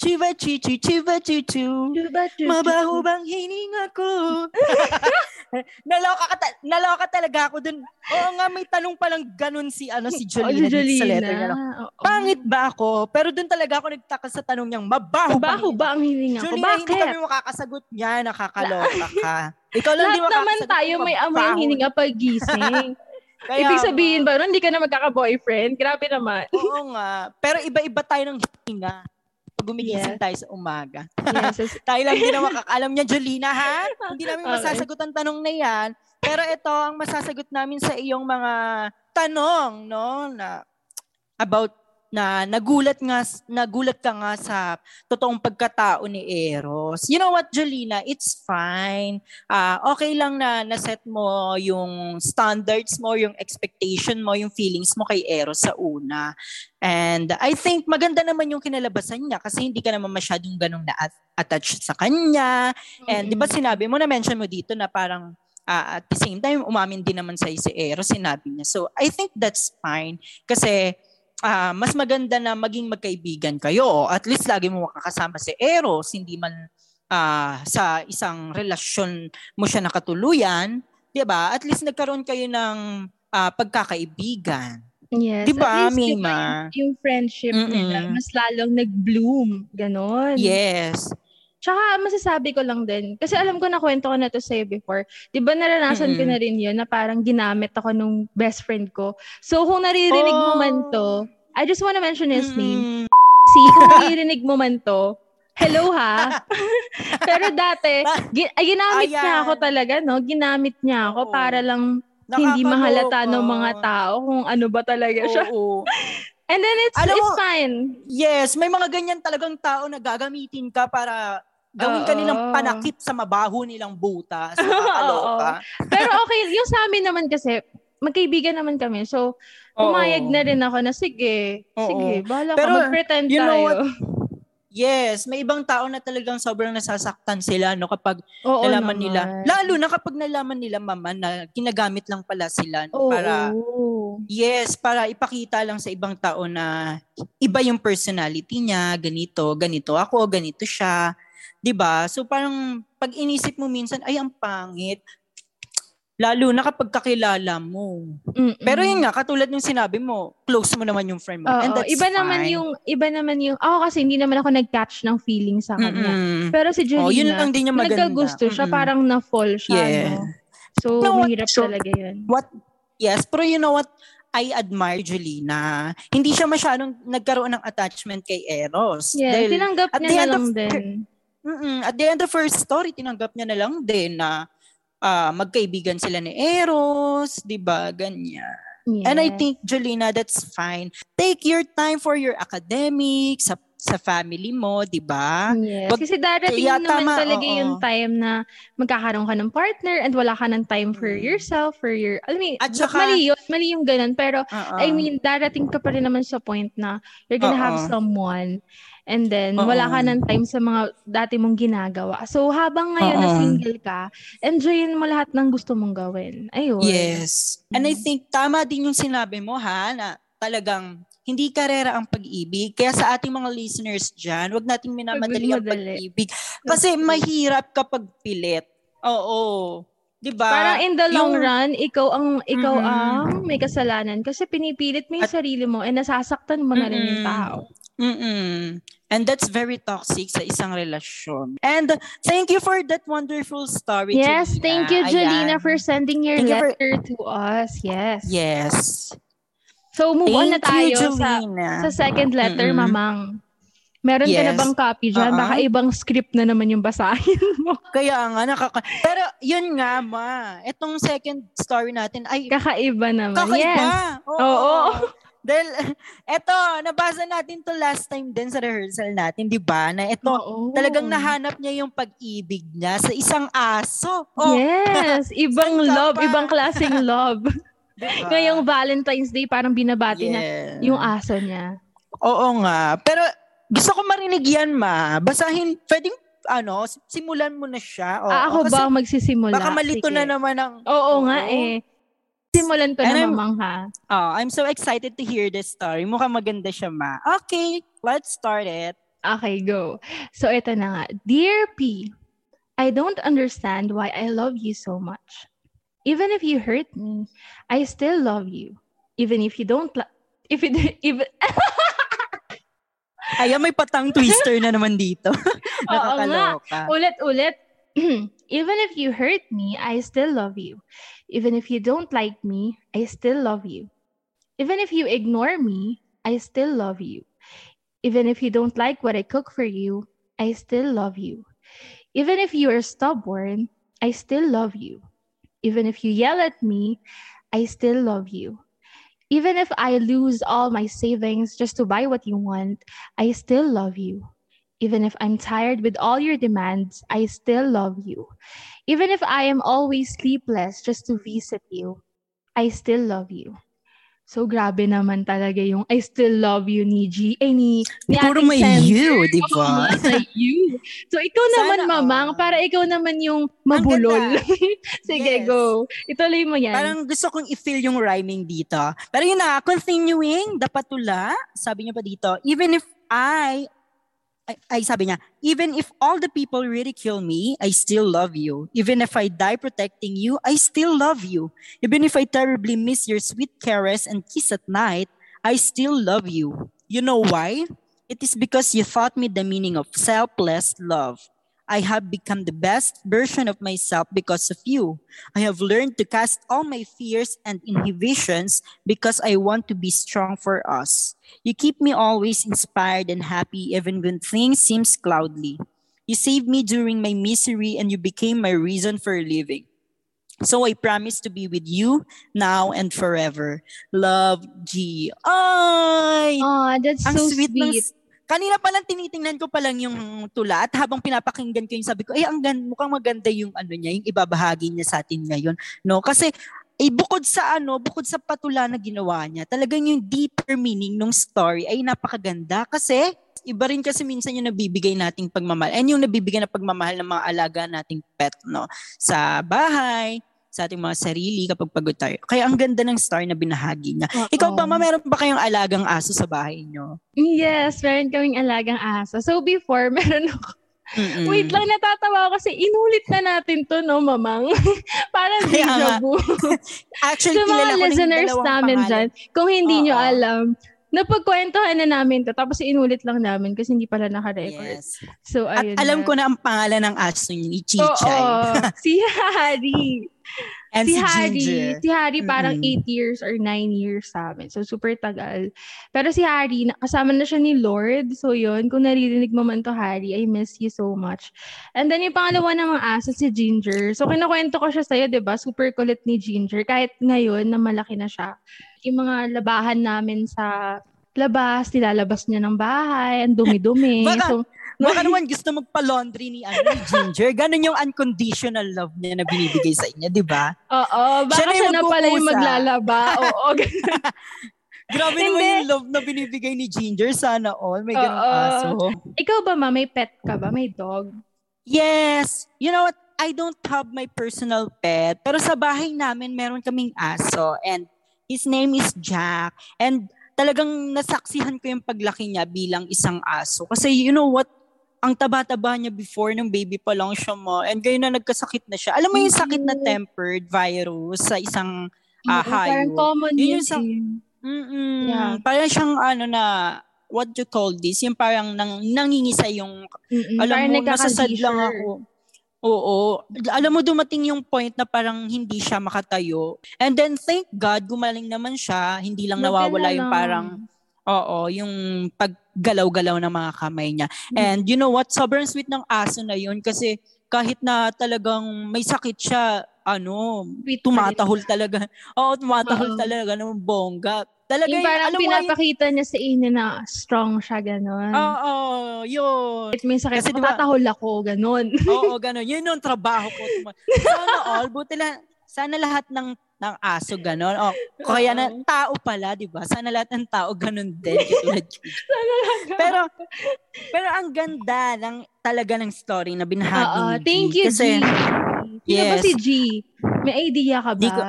Chiva chichu, chiva chichu. Mabaho bang hininga ko? <laughs> naloka, ka ta- naloka talaga ako dun. Oo nga, may tanong palang ganun si, ano, si Oh, Jolina, si dito sa letter Jolina. niya. Pangit ba ako? Pero dun talaga ako nagtaka sa tanong niyang, mabaho, Baho hininga ba ang hininga ko? Jolina, hindi Bakit? kami makakasagot niya. Nakakaloka <laughs> ka. Ikaw lang Lahat di naman makakasagot tayo kung may amoy ang mabaho. hininga pag gising. <laughs> Kaya Ibig sabihin ba, nun, hindi ka na magkaka-boyfriend? Grabe naman. Oo nga. Pero iba-iba tayo ng hininga. Pag gumigising Yes. tayo sa umaga. Yes, yes. <laughs> Tayo lang din ang <laughs> makakaalam niya, Jolina, ha? Hindi namin Okay. masasagot ang tanong na yan. Pero ito ang masasagot namin sa iyong mga tanong, no? Na about na nagulat nga nagulat ka nga sa totoong pagkatao ni Eros. You know what, Jolina? It's fine. Ah, okay lang na naset mo yung standards mo, yung expectation mo, yung feelings mo kay Eros sa una. And I think maganda naman yung kinalabasan niya kasi hindi ka naman masyadong ganong na-attach sa kanya. And di ba sinabi mo, na-mention mo dito na parang ah, at the same time, umamin din naman sa si Eros, sinabi niya. So I think that's fine. Kasi ah, mas maganda na maging magkaibigan kayo. At least lagi mo makakasama si Eros, hindi man ah, sa isang relasyon mo siya nakatuluyan. Di ba? At least nagkaroon kayo ng ah, pagkakaibigan. Yes. Di ba, Mima? yung, yung friendship Mm-mm. nila, mas lalong nag-bloom. Ganon. Yes. Tsaka masasabi ko lang din, kasi alam ko na kwento ko na to sa'yo before. Di ba naranasan ko Mm-mm. na rin yun na parang ginamit ako nung best friend ko. So kung naririnig mo man to, I just wanna mention his name. Mm, <laughs> See, kung naririnig mo man to, hello ha. <laughs> Pero dati, gi- ginamit niya Ayan. ako talaga, no? Ginamit niya ako Oo. para lang hindi mahalata ng mga tao kung ano ba talaga siya. Oo. And then it's Alam it's mo- fine. Yes, may mga ganyan talagang tao na gagamitin ka para gawin ka nilang panakip sa mabaho nilang butas. Nakakaloka. <laughs> Pero okay, yung sa amin naman kasi, magkaibigan naman kami. So, pumayag na rin ako na sige, Oo. sige, bahala Pero, ka, mag-pretend you know tayo. <laughs> Yes, may ibang tao na talagang sobrang nasasaktan sila no kapag Oo nalaman naman. nila. Lalo na kapag nalaman nila mama na ginagamit lang pala sila no, Oo. para Yes, para ipakita lang sa ibang tao na iba yung personality niya, ganito, ganito ako, ganito siya. 'Di ba? So parang pag inisip mo minsan ay ang pangit. Lalo na kapag kakilala mo. Mm-mm. Pero yun nga, katulad ng sinabi mo, close mo naman yung friend mo. Oo, And that's iba naman fine. yung, iba naman yung, ako kasi hindi naman ako nag-catch ng feeling sa kanya. Mm-mm. Pero si Julina, Oh, yun lang din yung maganda. nagkagusto siya, Mm-mm. parang na-fall siya, Yeah. no? So, You know what? mahirap So, talaga yun. What Yes, pero you know what? I admire Julina. Hindi siya masyadong nagkaroon ng attachment kay Eros. Yeah, Dahil tinanggap niya na lang din. Mm-mm. At the end of her story, tinanggap niya na lang din na ah, magkaibigan sila ni Eros, di ba? Ganyan. Yes. And I think, Jolina, that's fine. Take your time for your academics, sa, sa family mo, di ba? Yes. Wag- Kasi darating Kaya naman tama, talaga oo. yung time na magkakaroon ka ng partner and wala ka ng time for Mm. yourself, for your, I mean, At saka- mali yun, mali yung ganun. Pero, Oo. I mean, darating ka pa rin naman sa point na you're gonna have Oo. someone and then Oo. wala ka ng time sa mga dati mong ginagawa. So, habang ngayon na Oo. single ka, enjoyin mo lahat ng gusto mong gawin. Ayun. Yes. And I Mm. think tama din yung sinabi mo ha, na talagang hindi karera ang pag-ibig. Kaya sa ating mga listeners dyan, wag nating minamadali ang pag-ibig. Kasi mahirap kapag pilit. Oo. 'Di ba? Parang in the long Yung- run, ikaw ang ikaw Mhm. ang may kasalanan kasi pinipilit mo yung At- sarili mo and nasasaktan mo na rin yung tao. Mm-mm. And that's very toxic sa isang relasyon. And thank you for that wonderful story, Yes, Jolina. thank you, Jolina, Ayan. for sending your Thank you for- letter to us. Yes. Yes. So, move on na Thank you, tayo sa, sa second letter, Mm-mm. mamang. Meron ka na Yes. bang copy dyan? Oo. Baka ibang script na naman yung basahin mo. <laughs> Kaya nga, nakaka... Pero yun nga, ma. Itong second story natin ay Kakaiba naman. kakaiba. Yes. Oo. Oo. Dahil, <laughs> eto, nabasa natin to last time din sa rehearsal natin, di ba? Na Oo. talagang nahanap niya yung pag-ibig niya sa isang aso. Oh, Yes. <laughs> Ibang love, pa? ibang klaseng <laughs> love. diba? Ngayong Valentine's Day, parang binabati na Yes. yung aso niya. Oo nga. Pero gusto ko marinig yan, ma. Basahin, pwedeng, ano, simulan mo na siya. Oo, ah, ako ba ang magsisimula? Baka malito Sige. na naman ang... Oo nga eh. Simulan ko And na I'm- mamang ha. Oh, I'm so excited to hear this story. Mukhang maganda siya, ma. Okay, let's start it. Okay, go. So ito na nga. Dear P, I don't understand why I love you so much. Even if you hurt me, I still love you. Even if you don't if it even <laughs> Ayan, may patang twister na naman dito. <laughs> Nakakaloka. ulit-ulit. <clears throat> Even if you hurt me, I still love you. Even if you don't like me, I still love you. Even if you ignore me, I still love you. Even if you don't like what I cook for you, I still love you. Even if you are stubborn, I still love you. Even if you yell at me, I still love you. Even if I lose all my savings just to buy what you want, I still love you. Even if I'm tired with all your demands, I still love you. Even if I am always sleepless just to visit you, I still love you. So grabe naman talaga yung I still love you ni G, eh ni, ni Puro may sender. you, di ba? you. So ikaw Sana naman, mamang, all. para ikaw naman yung mabulol. <laughs> Sige, Yes. go. Ituloy mo yan. Parang gusto kong i-feel yung rhyming dito. Pero yun na, continuing, dapat tula, sabi niya pa dito, even if I, ay, ay sabi niya, even if all the people ridicule me, I still love you. Even if I die protecting you, I still love you. Even if I terribly miss your sweet caress and kiss at night, I still love you. You know why? It is because you taught me the meaning of selfless love. I have become the best version of myself because of you. I have learned to cast all my fears and inhibitions because I want to be strong for us. You keep me always inspired and happy even when things seem cloudy. You saved me during my misery and you became my reason for living. So I promise to be with you now and forever. Love, G. Ay! Aw, that's Ang so sweet, sweet. Kanina pa lang tinitingnan ko pa lang yung tula at habang pinapakinggan ko yung sabi ko, eh ang gan mukhang maganda yung ano niya, yung ibabahagi niya sa atin ngayon, no? Kasi eh bukod sa ano, bukod sa patula na ginawa niya, talagang yung deeper meaning ng story ay napakaganda kasi iba rin kasi minsan yung nabibigay nating pagmamahal and yung nabibigay na pagmamahal ng mga alaga nating pet, no? Sa bahay, sa ating mga sarili kapag pagod tayo. Kaya ang ganda ng story na binahagi niya. Oo. Ikaw ba, ma, meron ba kayong alagang aso sa bahay niyo? Yes, meron kaming alagang aso. So before, <laughs> meron ako. Mm-mm. Wait lang, natatawa ako kasi inulit na natin to, no, mamang? <laughs> Parang deja vu. <laughs> Actually, Sa mga na yung listeners namin pangalan. dyan, kung hindi nyo Oo. alam, napagkwentuhan na namin to, tapos inulit lang namin kasi hindi pala naka-record. Yes. So, At ayun alam na. ko na ang pangalan ng aso niyo, ni Oo, Chichay. si Harry. And si si, Harry, Ginger. si Harry parang Mm-mm. 8 years or 9 years sa amin. So, super tagal. Pero si Harry, na- kasama na siya ni Lord. So, yun. Kung naririnig mo man to, Harry, I miss you so much. And then, yung pangalawa ng mga aso, si Ginger. So, kinukwento ko siya sa'yo, di ba? Super kulit ni Ginger. Kahit ngayon, na malaki na siya. Yung mga labahan namin sa labas, nilalabas niya ng bahay, ang dumi-dumi. <laughs> Baka- so, Baka naman gusto magpa-laundry ni, ano, ni Ginger. Ganon yung unconditional love niya na binibigay sa inyo, di ba? oo, baka Siya na siya, na pala yung maglalaba. Oo, <laughs> Grabe Hindi. naman yung love na binibigay ni Ginger. Sana all. May ganong Oo. aso. Ikaw ba, ma? May pet ka ba? May dog? Yes. You know what? I don't have my personal pet. Pero sa bahay namin, meron kaming aso. And his name is Jack. And talagang nasaksihan ko yung paglaki niya bilang isang aso. Kasi you know what? Ang taba-taba niya before nung baby pa lang siya mo. And ngayon na nagkasakit na siya. Alam mo yung sakit na tempered virus sa isang ah, Oo, Parang hayop? common Yun yun. sa-. Mm-mm. Yeah. Parang siyang ano na, what you call this? Yung parang nang, nangingisa yung Mm-mm, alam parang mo, nasasad lang ako. Oo. Alam mo, dumating yung point na parang hindi siya makatayo. And then, thank God, gumaling naman siya. Hindi lang Buti nawawala na yung parang, oo, yung paggalaw-galaw ng mga kamay niya. Mm. And you know what? Sobrang sweet ng aso na yun kasi kahit na talagang may sakit siya, ano, Sweet tumatahol talaga. <laughs> Oo, tumatahol Oo. talaga ng bongga. Talaga Yung yung, parang yung, pinapakita niya sa inyo na strong siya, gano'n. oo, yun. Kahit may sakit, Kasi diba- matatahol ako, gano'n. Oo, gano'n. Yun yung trabaho ko. <laughs> Sana all, buti lang, sana lahat ng ng aso gano'n. O, kaya na tao pala, di ba? Sana lahat ng tao gano'n din. <laughs> pero, pero ang ganda ng talaga ng story na binahagi Oo, ni G. thank you, Kasi, G. Sino ba Yes. si G? May idea ka Di ba? ko-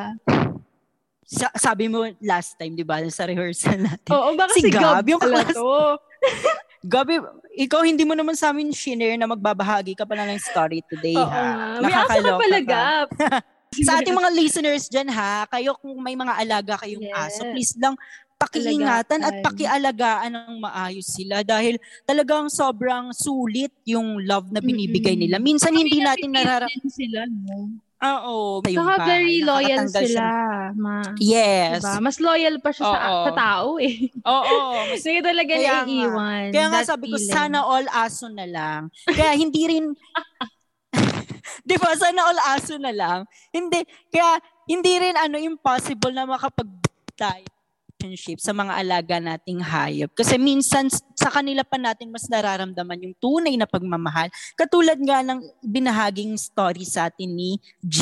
sa- sabi mo last time, di ba, sa rehearsal natin. Oo, baka Si si, Gab, Gab, yung pala class- to. <laughs> Gabi, ikaw hindi mo naman sa amin shinare na magbabahagi ka pala ng story today, Oo ha? May aso ka pala. Gab. <laughs> sa ating mga listeners dyan ha, kayo kung may mga alaga kayong Yes. aso, please lang pakiingatan at Alagaan. pakialagaan ng maayos sila dahil talagang sobrang sulit yung love na binibigay nila. Minsan hindi natin Napipil narara... din sila, no? Oo. Saka bahay, very loyal sila, siya- ma. Yes. Diba? Mas loyal pa siya sa, Oo. sa tao eh. Oo. <laughs> Mas- Sige talaga niya iiwan. Kaya nga sabi ko, feeling. sana all aso na lang. Kaya hindi rin... <laughs> Di ba? Sana all aso na lang. Hindi. Kaya hindi rin ano impossible na makapag tayo relationship sa mga alaga nating hayop. Kasi minsan sa kanila pa natin mas nararamdaman yung tunay na pagmamahal. Katulad nga ng binahaging story sa atin ni G.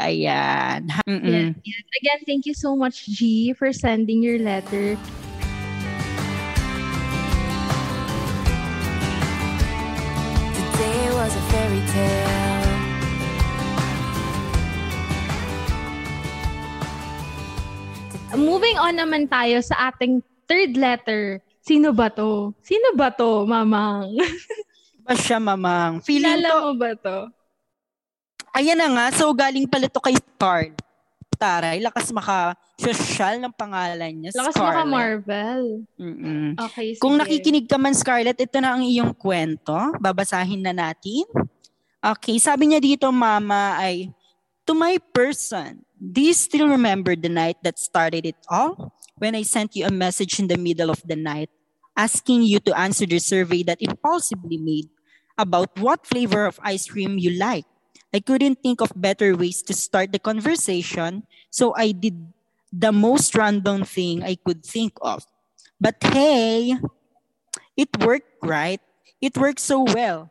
Ayan. Mm-mm. Yes, yes. Again, thank you so much, G, for sending your letter. Today was a fairy tale. Moving on naman tayo sa ating third letter. Sino ba to? Sino ba to, mamang? <laughs> Ba siya, mamang? Feeling Kilala ko, mo ba to? ayan na nga, so galing pala to kay Carl. Taray, lakas maka-social ng pangalan niya, Lakas Scarlett. maka Marvel. Mm-mm. Okay, sige. Kung nakikinig ka man, Scarlett, ito na ang iyong kwento. Babasahin na natin. Okay, sabi niya dito, Mama, ay, To my person, do you still remember the night that started it all? When I sent you a message in the middle of the night, asking you to answer the survey that impulsively made about what flavor of ice cream you like. I couldn't think of better ways to start the conversation, so I did the most random thing I could think of. But hey, it worked, right? It worked so well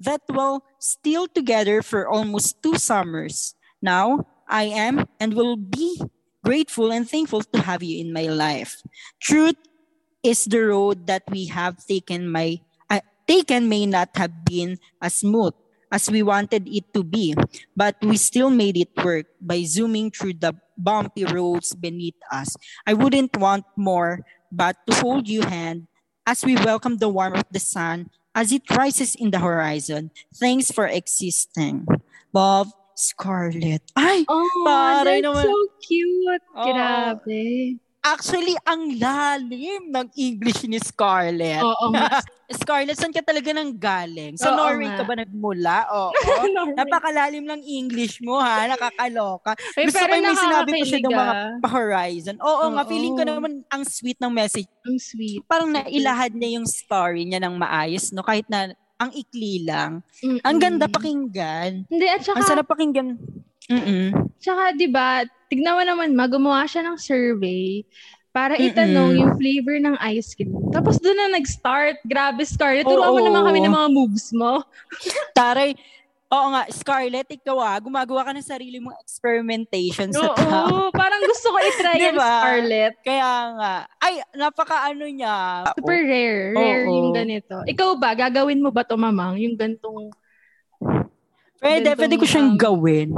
that we're still together for almost two summers. Now, I am and will be grateful and thankful to have you in my life. Truth is the road that we have taken my uh, taken may not have been as smooth as we wanted it to be, but we still made it work by zooming through the bumpy roads beneath us. I wouldn't want more but to hold you hand as we welcome the warmth of the sun as it rises in the horizon. Thanks for existing. Love, Scarlett. Ay, Oh, that's naman. so cute. Oo. Grabe. actually, ang lalim ng English ni Scarlett. Oo <laughs> nga. Scarlett, saan ka talaga nang galing? Sa Oo Norway nga. ka ba nagmula? Oo. <laughs> Napakalalim ng English mo, ha? Nakakaloka. Uy, Gusto ko pero yung may sinabi pa siya ng mga pa-horizon. Oo, nga, Oo. feeling ko naman ang sweet ng message. Ang sweet. Parang nailahad niya yung story niya ng maayos, no? Kahit na ang ikli lang. Mm-mm. Ang ganda pakinggan. Hindi, at saka, Ang sarap pakinggan. Mm-mm. Tsaka, di ba, tignan mo naman, ma, gumawa siya ng survey para Mm-mm. itanong yung flavor ng ice cream. Tapos doon na nag-start. Grabe, Scarlett. Turuan mo naman kami ng mga moves mo. Taray, oo nga, Scarlett, ikaw ah, gumagawa ka ng sarili mong experimentation sa Oo, tao. parang gusto ko i-try <laughs> yan, Diba? Scarlett. Kaya nga, ay, napaka ano niya. Super rare. Rare Oo. yung ganito. Ikaw ba, gagawin mo ba to, mamang? Yung gantong Pwede, Ganitong, pwede ko siyang um, gawin.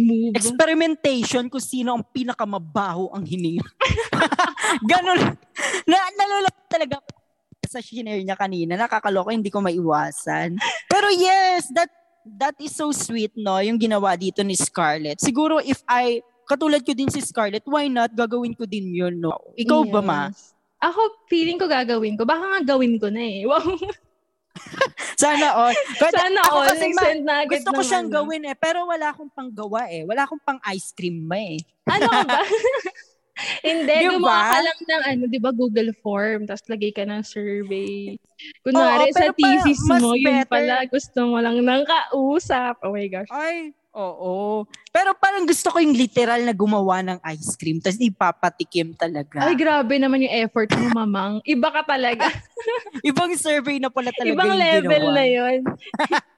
move? Experimentation kung sino ang pinakamabaho ang hininga. <laughs> Ganon. Na, nalulok talaga sa shinare niya kanina. Nakakaloka, hindi ko maiwasan. Pero yes, that that is so sweet, no? Yung ginawa dito ni Scarlett. Siguro if I, katulad ko din si Scarlett, why not? Gagawin ko din yun, no? Ikaw ba, ma? Yes. Ako, feeling ko gagawin ko. Baka nga gawin ko na eh. Wow. <laughs> Sana all. But Sana ako all. kasi, ma, na gusto ko ng siyang ano. gawin eh, pero wala akong panggawa eh. Wala akong pang ice cream ma eh. Ano ka ba? <laughs> Hindi, Di gumawa ka lang ng ano, di ba, Google form, tapos lagay ka ng survey. Kunwari, Oo, sa thesis mas mo, yun better. pala, gusto mo lang ng kausap. Oh my gosh. Ay, oo. Pero parang gusto ko yung literal na gumawa ng ice cream tapos ipapatikim talaga. Ay, grabe naman yung effort mo, mamang. Iba ka talaga. <laughs> Ibang survey na pala talaga Ibang yung level ginawa. na yun. <laughs>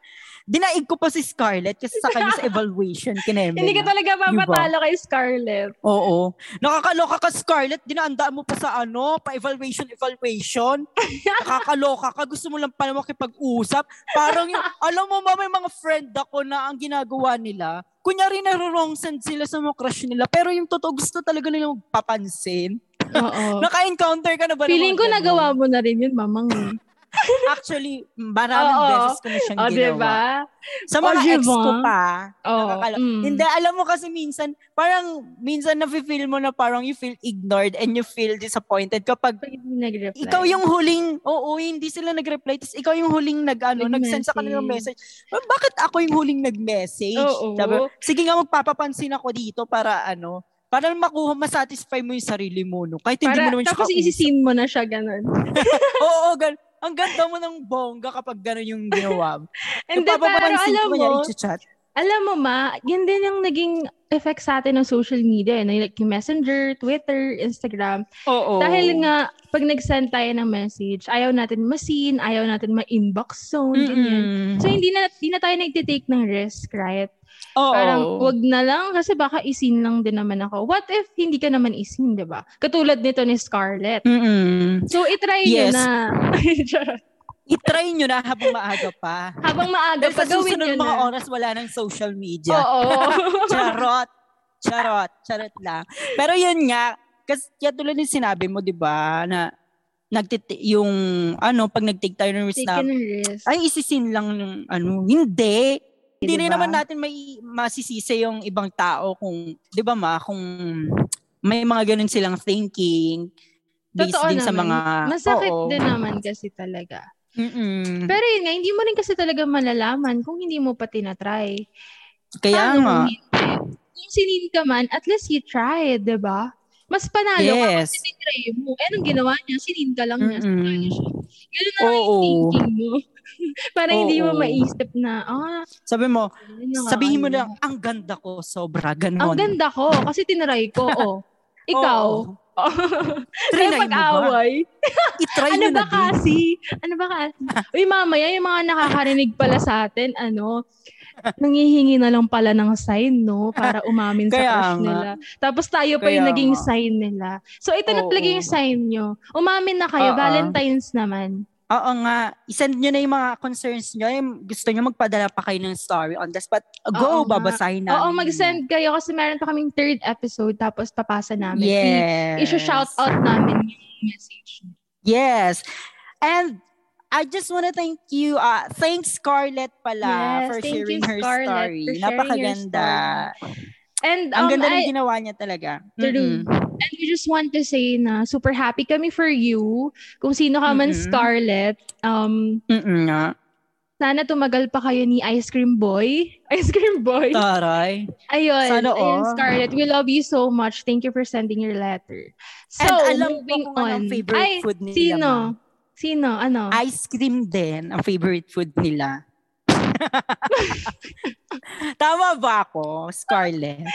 Dinaig ko pa si Scarlett kasi sa kanya sa <laughs> evaluation kineme. Hindi ka talaga papatalo kay Scarlett. Oo. Nakakaloka ka, Scarlett. Dinaandaan mo pa sa ano, pa evaluation, evaluation. <laughs> Nakakaloka ka. Gusto mo lang pala makipag-usap. Parang yung, <laughs> alam mo ba, may mga friend ako na ang ginagawa nila, kunyari naro-wrong send sila sa mga crush nila, pero yung totoo gusto talaga nilang papansin. Oo. Naka-encounter ka na ba? ng Feeling ko ganun? nagawa mo na rin yun, mamang. <laughs> Actually, maraming Oo. beses ko na siyang O, ginawa. diba? Sa O, mga ex diba? ko pa, Oo. nakakalo- mm. Hindi, alam mo kasi minsan, parang minsan nafe-feel mo na parang you feel ignored and you feel disappointed kapag ikaw yung huling, oo, hindi sila nag-reply, tapos ikaw yung huling nag, ano, nag-send sa kanilang message. "Ah, Bakit ako yung huling nag-message? Oo. Sabi, ko, sige nga, magpapapansin ako dito para ano, para makuha, masatisfy mo yung sarili mo, no? Kahit hindi Para, mo naman siya tapos isi-scene mo na siya, ganun. <laughs> Oo, gan ang ganda mo ng bongga kapag gano'n yung ginawa mo. <laughs> Hindi, pero Napapapansin alam niya, mo, i-chat. alam mo ma, yan din yung naging effect sa atin ng social media. Eh, na like yung Messenger, Twitter, Instagram. Oo. Dahil nga, pag nag-send tayo ng message, ayaw natin ma-seen, ayaw natin ma-inbox zone, ganyan. Mm-mm. So, hindi na, hindi na tayo nagtitake ng risk, right? Oo. Parang, wag na lang, kasi baka isin lang din naman ako. What if hindi ka naman isin, di ba? Katulad nito ni Scarlett. Mm-mm. So, itry Yes. nyo na. <laughs> I-try nyo na habang maaga pa. Habang maaga pa, gawin nyo mga na. oras, wala ng social media. Oo. <laughs> Charot. Charot. Charot lang. Pero yun nga, kasi kaya tulad yung sinabi mo, di ba, na nagtit yung ano pag nag-take tayo ng risk na risk. ay isisin lang yung ano hindi hindi Diba? naman natin may masisisi yung ibang tao kung 'di ba ma kung may mga ganun silang thinking based Totoo din sa naman. mga Masakit oo. din naman kasi talaga. Mm-mm. Pero yun nga, hindi mo rin kasi talaga malalaman kung hindi mo pa tinatry. kaya Paano nga kung hindi? Kung sinin ka man, at least you tried, di ba? Mas panalo ka Yes. kasi tinry mo. Eh, anong ginawa niya? Sinin ka lang niya. Mm-mm. Sinali siya. Ganun na lang yung thinking mo. <laughs> Para hindi mo maisip na, ah, sabi mo nga, sabihin mo ano. lang ang ganda ko sobra ganon Ang ganda ko, kasi tinry ko, <laughs> oh. Ikaw, <laughs> Trinay mo ba? pag-away. I-try ano ba kasi? Ano ba kasi? Uy, mamaya yung mga nakakarinig pala sa atin, ano, nangihingi na lang pala ng sign, no? Para umamin sa crush nga. nila. Tapos tayo pa yung Kaya naging nga. sign nila. So, ito na talaga yung sign nyo. Umamin na kayo. Oo. Valentine's naman. Oo nga. I-send nyo na yung mga concerns nyo. Yung gusto nyo magpadala pa kayo ng story on the spot. Oo Go, nga. babasahin namin. Oo, mag-send kayo kasi meron pa kaming third episode tapos papasa namin. Yes. I-shout out namin yung message. Yes. And I just want to thank you. Uh, thanks, Scarlett pala, Yes, for thank sharing you, her Scarlett, story. for sharing your Napakaganda. And Ang um, ganda ng ginawa niya talaga. True. Mm-mm. And we just want to say na super happy kami for you. Kung sino ka man Mm-mm. Scarlett, um, Mm-mm nga. sana tumagal pa kayo ni Ice Cream Boy. <laughs> Ice Cream Boy. Taray. Ayun. Sana ayun, all. Scarlett. We love you so much. Thank you for sending your letter. So, And alam ko moving kung on. favorite Ay, food nila, sino? Sino? Ano? Ice cream din ang favorite food nila. <laughs> Tama ba ako, Scarlett?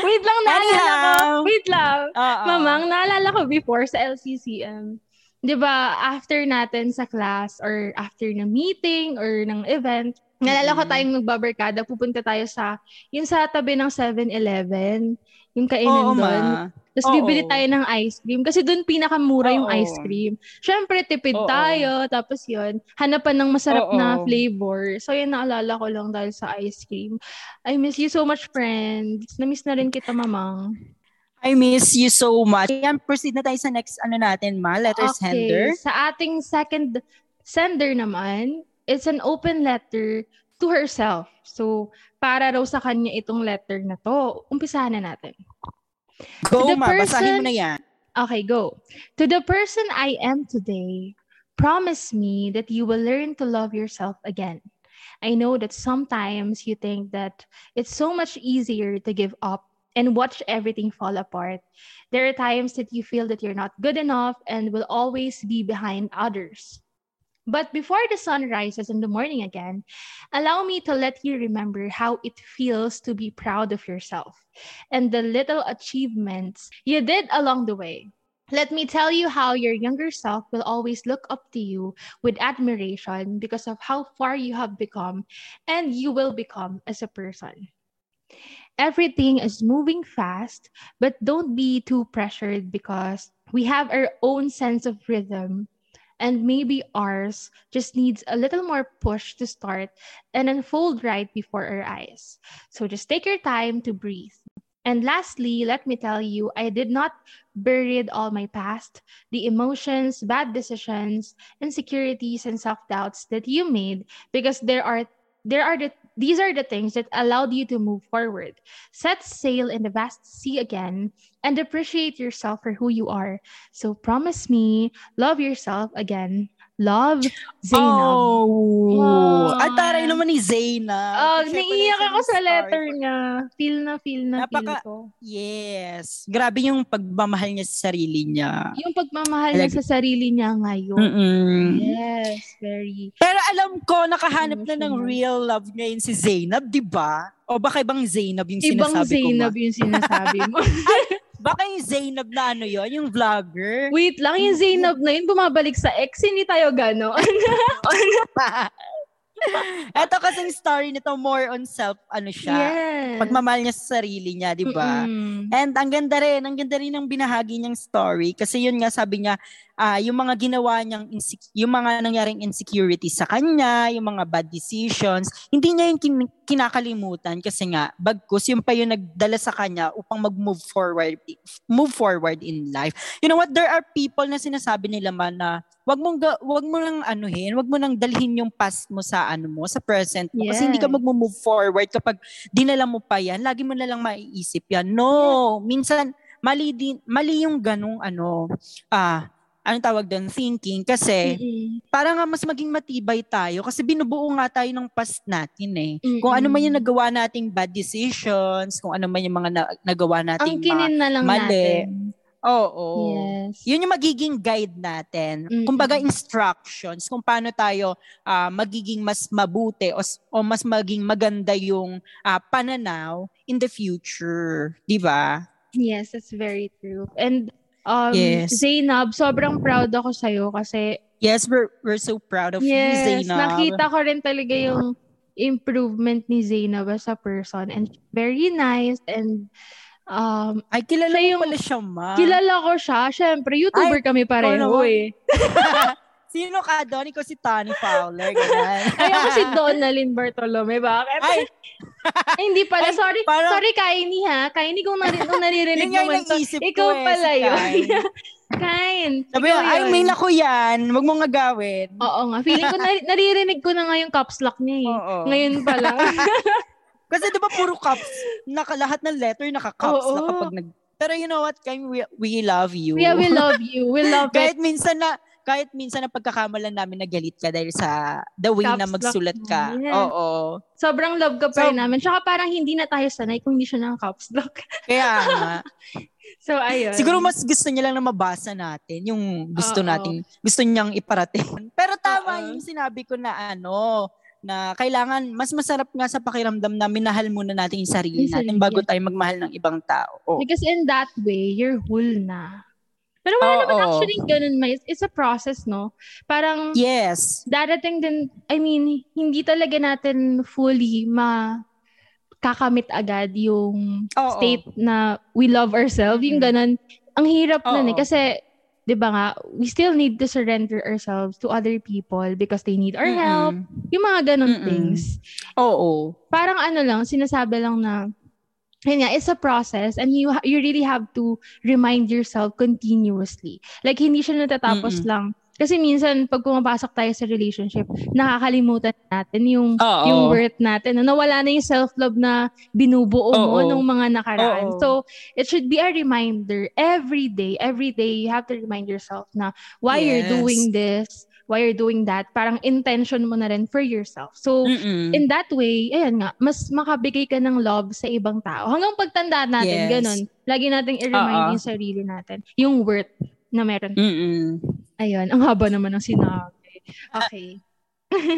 Wait lang, naalala ko. Wait lang. Oo. Mamang, naalala ko before sa LCCM. 'Di ba, after natin sa class or after ng meeting or ng event, naalala ko tayong magbabarkada, pupunta tayo sa, yung sa tabi ng 7-Eleven, yung kainan Oo, doon. ma. Tapos Oo. bibili tayo ng ice cream kasi doon pinakamura yung Oo. ice cream. Syempre, tipid Oo. tayo. Tapos yun, hanapan ng masarap na Oo. flavor. So yun, naalala ko lang dahil sa ice cream. I miss you so much, friends. Na-miss na rin kita, mamang. I miss you so much. Yan, proceed na tayo sa next ano natin, ma. Letter sender. Sa ating second sender naman, it's an open letter to herself. So, para raw sa kanya itong letter na to. Umpisahan na natin. Go, the ma. Basahin person- mo na yan. Okay, go. To the person I am today, promise me that you will learn to love yourself again. I know that sometimes you think that it's so much easier to give up and watch everything fall apart. There are times that you feel that you're not good enough and will always be behind others. But before the sun rises in the morning again, allow me to let you remember how it feels to be proud of yourself and the little achievements you did along the way. Let me tell you how your younger self will always look up to you with admiration because of how far you have become and you will become as a person. Everything is moving fast, but don't be too pressured because we have our own sense of rhythm and maybe ours just needs a little more push to start and unfold right before our eyes. So just take your time to breathe. And lastly, let me tell you, I did not bury all my past, the emotions, bad decisions, insecurities, and self-doubts that you made because there are there are the these are the things that allowed you to move forward. Set sail in the vast sea again and appreciate yourself for who you are. So promise me, love yourself again. Love, Zainab. Oh. Ah. At taray naman ni Zainab. Oh, ko na naiiyak yung ako sa letter niya. Feel na, feel na, Napaka- feel ko. Yes. Grabe yung pagmamahal niya sa sarili niya. Yung pagmamahal niya Alag- sa sarili niya ngayon. Mm-mm. Yes, very. Pero alam ko, nakahanap na ng real love ngayon si Zainab, di ba? O baka ibang Zainab yung Ibang sinasabi Zainab ko ma? yung sinasabi mo. <laughs> Baka yung Zainab na ano yon yung vlogger. Wait lang, yung Zainab na yun, bumabalik sa ex, hindi tayo gano. Ito <laughs> kasing story nito, more on self, ano siya. yes. Pagmamahal niya sa sarili niya, di ba? And ang ganda rin, ang ganda rin ng binahagi niyang story. Kasi yun nga, sabi niya, ah, yung mga ginawa niyang, insec- yung mga nangyaring insecurities sa kanya, yung mga bad decisions, hindi niya yung kin- kinakalimutan kasi nga, bagkus, yung pa yung nagdala sa kanya upang mag-move forward, move forward in life. You know what, there are people na sinasabi nila man na, wag mong ga- wag mo lang anuhin, wag mo nang dalhin yung past mo sa ano mo, sa present mo kasi hindi ka Yes. mag-move forward kapag dinala mo pa yan, lagi mo na lang maiisip yan. No, minsan mali din mali yung ganung ano ah anong tawag doon thinking kasi Mm-mm. para nga mas maging matibay tayo kasi binubuo nga tayo ng past natin eh. Mm-mm. Kung ano man yung nagawa nating bad decisions, kung ano man yung mga na- nagawa nating Ang kinin na lang mali. natin. Oo. Yes. Yun yung magiging guide natin. Mm-mm. Kumbaga instructions kung paano tayo ah, magiging mas mabuti o, o mas maging maganda yung ah, pananaw in the future, 'di ba? Yes, that's very true. And um, Yes. Zainab, sobrang proud ako sa'yo kasi Yes, we're we're so proud of you, yes, Zainab. nakita ko rin talaga yung improvement ni Zainab as a person and very nice and um, Ay, kilala Siya mo pala siya, ma. kilala ko siya. Syempre, YouTuber kami pareho naman. eh. <laughs> Sino ka doon? Ikaw si Tani Fowler, ganyan. <laughs> Ay, ako si Donalyn Bartolome. Bakit? Ay, <laughs> Ay, hindi pala. Ay, sorry, parang- sorry, Kaini ha. Kaini kung, nari- kung naririnig yun yung naman to. Ikaw ko eh, pala si yun. Kai. <laughs> Kain. Sabi ko, ay, yun. may naku yan. Huwag mong nga gawin. Oo nga. Feeling ko, nari- naririnig ko na nga yung caps lock niya eh. Oo. Ngayon pa lang. Kasi di ba puro caps, naka, lahat ng letter naka-caps Oo. na kapag nag... Pero you know what, Kai, we, we love you. yeah, we love you. We love it. kahit minsan na kahit minsan na pagkakamalan namin na galit ka dahil sa the way Caps na magsulat ka. Yes. Oo. Sobrang love ka pa So- rin namin. Tsaka parang hindi na tayo sanay kung hindi siya ng caps lock. Kaya nga. <laughs> So, ayun. Siguro mas gusto niya lang na mabasa natin yung gusto Oo. nating gusto niyang iparating. <laughs> Pero tama Oo. yung sinabi ko na ano, na kailangan, mas masarap nga sa pakiramdam na minahal muna natin yung sarili Yung natin sarili. bago tayo magmahal ng ibang tao. Oh. Because in that way, you're whole na. Pero wala naman Oo. actually ganun. It's, it's a process, no? Parang Yes. darating din, I mean, hindi talaga natin fully ma kakamit agad yung Oo. state na we love ourselves. Yung Mhm. ganun. Ang hirap nun eh. Kasi, di ba nga, we still need to surrender ourselves to other people because they need our help. Mm-mm. Yung mga ganun Mm-mm. things. Oo. Parang ano lang, sinasabi lang na, yun nga, it's a process and you you really have to remind yourself continuously. Like, hindi siya natatapos Mm-mm. lang. Kasi minsan, pag pumapasok tayo sa relationship, nakakalimutan natin yung, Oo. yung worth natin. Na nawala na yung self-love na binubuo mo Oo. nung mga nakaraan. Oo. So, it should be a reminder every day. Every day, you have to remind yourself na why you're Yes. doing this, why you're doing that. Parang intention mo na rin for yourself. So, Mm-mm. in that way, ayan nga, mas makabigay ka ng love sa ibang tao. Hanggang pagtanda natin, Yes. ganun. Lagi nating i-remind yung sarili natin. Yung worth na meron. Mm-mm. Ayun, ang haba naman ng sinabi. Okay.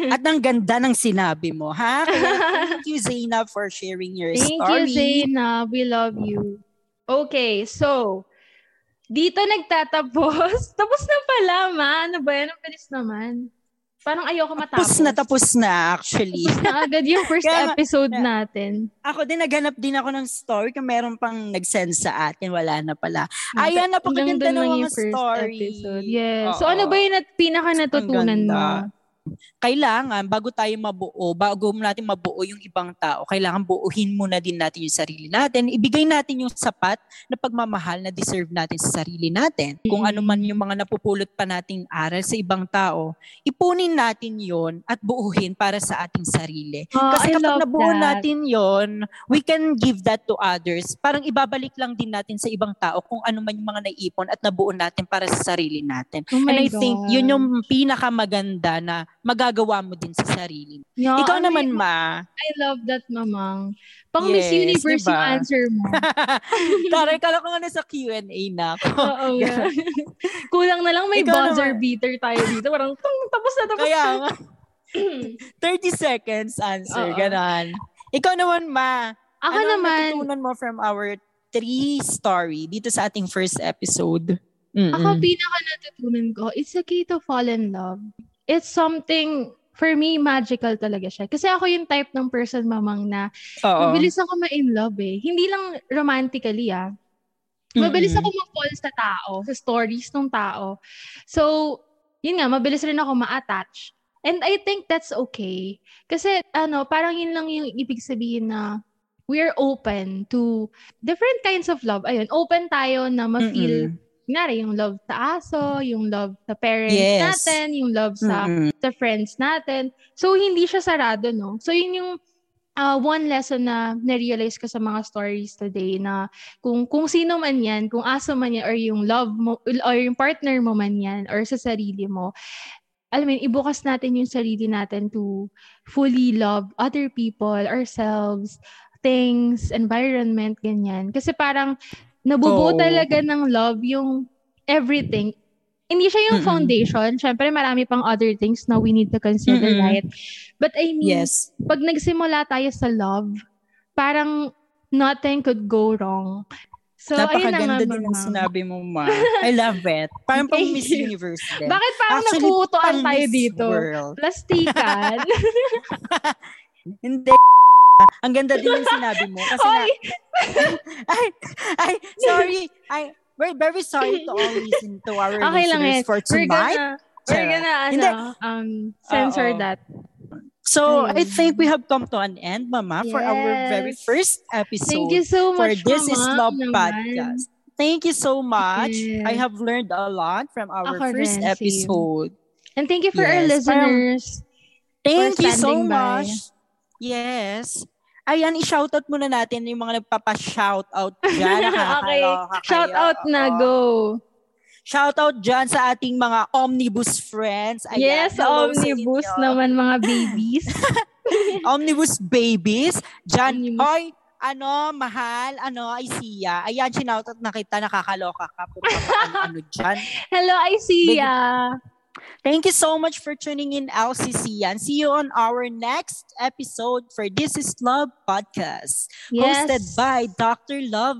At ang ganda ng sinabi mo, ha? <laughs> Kaya thank you, Zainab, for sharing your Thank story. you, Zainab. We love you. Okay, so, dito nagtatapos. <laughs> Tapos na pala, ma. Ano ba yan? Ang bilis naman. Parang ayoko matapos. Tapos na, tapos na, actually. Tapos na agad yung first Kaya episode kaya- natin. Ako din, naghanap din ako ng story kung meron pang nag-send sa atin. Wala na pala. Ayan, napakaganda ng mga story. episode. Yes. Oo. So, ano ba yung pinaka natutunan mo? Kailangan, bago tayo mabuo, bago natin mabuo yung ibang tao, kailangan buuhin muna din natin yung sarili natin. Ibigay natin yung sapat na pagmamahal na deserve natin sa sarili natin. Kung ano man yung mga napupulot pa nating aral sa ibang tao, ipunin natin yon at buuhin para sa ating sarili. Oh, Kasi I kapag nabuo that. natin yon, we can give that to others. Parang ibabalik lang din natin sa ibang tao kung ano man yung mga naipon at nabuo natin para sa sarili natin. Oh And I think God. yun yung pinakamaganda na magagawa mo din sa sarili. Yeah, Ikaw ano naman, yun? ma. I love that, mamang. Pang Miss Yes, Universe diba? yung answer mo. <laughs> Taray, kala ko nga nasa Q&A na ako. Oo nga. <laughs> Kulang na lang may Ikaw buzzer naman. beater tayo dito. Parang, tung, tapos na, tapos Kaya na. nga, <clears throat> 30 seconds answer. Oo. Ganon. Ikaw naman, ma. Ako ano naman, natutunan mo from our three story dito sa ating first episode? Mm-mm. Ako, pinaka natutunan ko, it's okay to fall in love. It's something, for me, magical talaga siya. Kasi ako yung type ng person, mamang, na Oo. mabilis ako ma-in love eh. Hindi lang romantically ah. Mabilis Mm-mm. ako ma-fall sa tao, sa stories ng tao. So, yun nga, mabilis rin ako ma-attach. And I think that's okay. Kasi, ano, parang yun lang yung ibig sabihin na we're open to different kinds of love. Ayun, open tayo na ma-feel Mm-mm. Kunyari, yung love sa aso, yung love sa parents Yes. natin, yung love sa, Mm-mm. sa friends natin. So, hindi siya sarado, no? So, yun yung uh, one lesson na na-realize ko sa mga stories today na kung kung sino man yan, kung aso man yan, or yung love mo, or yung partner mo man yan, or sa sarili mo, alam mo ibukas natin yung sarili natin to fully love other people, ourselves, things, environment, ganyan. Kasi parang nabubuo Oo. talaga ng love yung everything. Hindi siya yung Mm-mm. foundation. Siyempre, marami pang other things na we need to consider, Mm-mm. right? But I mean, Yes. pag nagsimula tayo sa love, parang nothing could go wrong. So, ayun na nga, Napakaganda din ang sinabi mo, ma. I love it. Parang pang Miss. Universe din. Bakit parang Actually, nakutuan pang tayo dito? World. Plastikan. <laughs> <laughs> Hindi. Ang ganda din yung sinabi mo. Kasi nga, Hoy! <laughs> ay, ay, sorry. I, we're very sorry to all listen to our Okay listeners for We're tonight. gonna, we're gonna, ano, Hindi. um, censor Oo. that. So, I Ayun. think we have come to an end, Mama, for our very Yes. first episode Thank you so for much, This is Mama, Love naman. Podcast. Thank you so much. Yes. I have learned a lot from our Ako first rin, same. episode. And thank you for our Yes, parang- listeners. Thank for you so by. much. Yes. Ayan, i-shoutout muna natin yung mga nagpapa-shoutout dyan. <laughs> okay. Nakakaloka Shout kayo. out na, go. Shoutout dyan sa ating mga omnibus friends. Ayan, yes, omnibus naman mga babies. <laughs> Omnibus babies. Dyan, hoy, ano, mahal, ano, ay siya. Ayan, sinoutout na kita, nakakaloka ka. Puta ka, ano, <laughs> ano dyan. Hello, I see ya. Thank you so much for tuning in, LCC, and see you on our next episode for This Is Love podcast, Yes. hosted by Dr. Love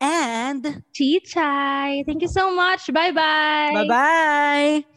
and Chichay. Thank you so much. Bye-bye. bye bye.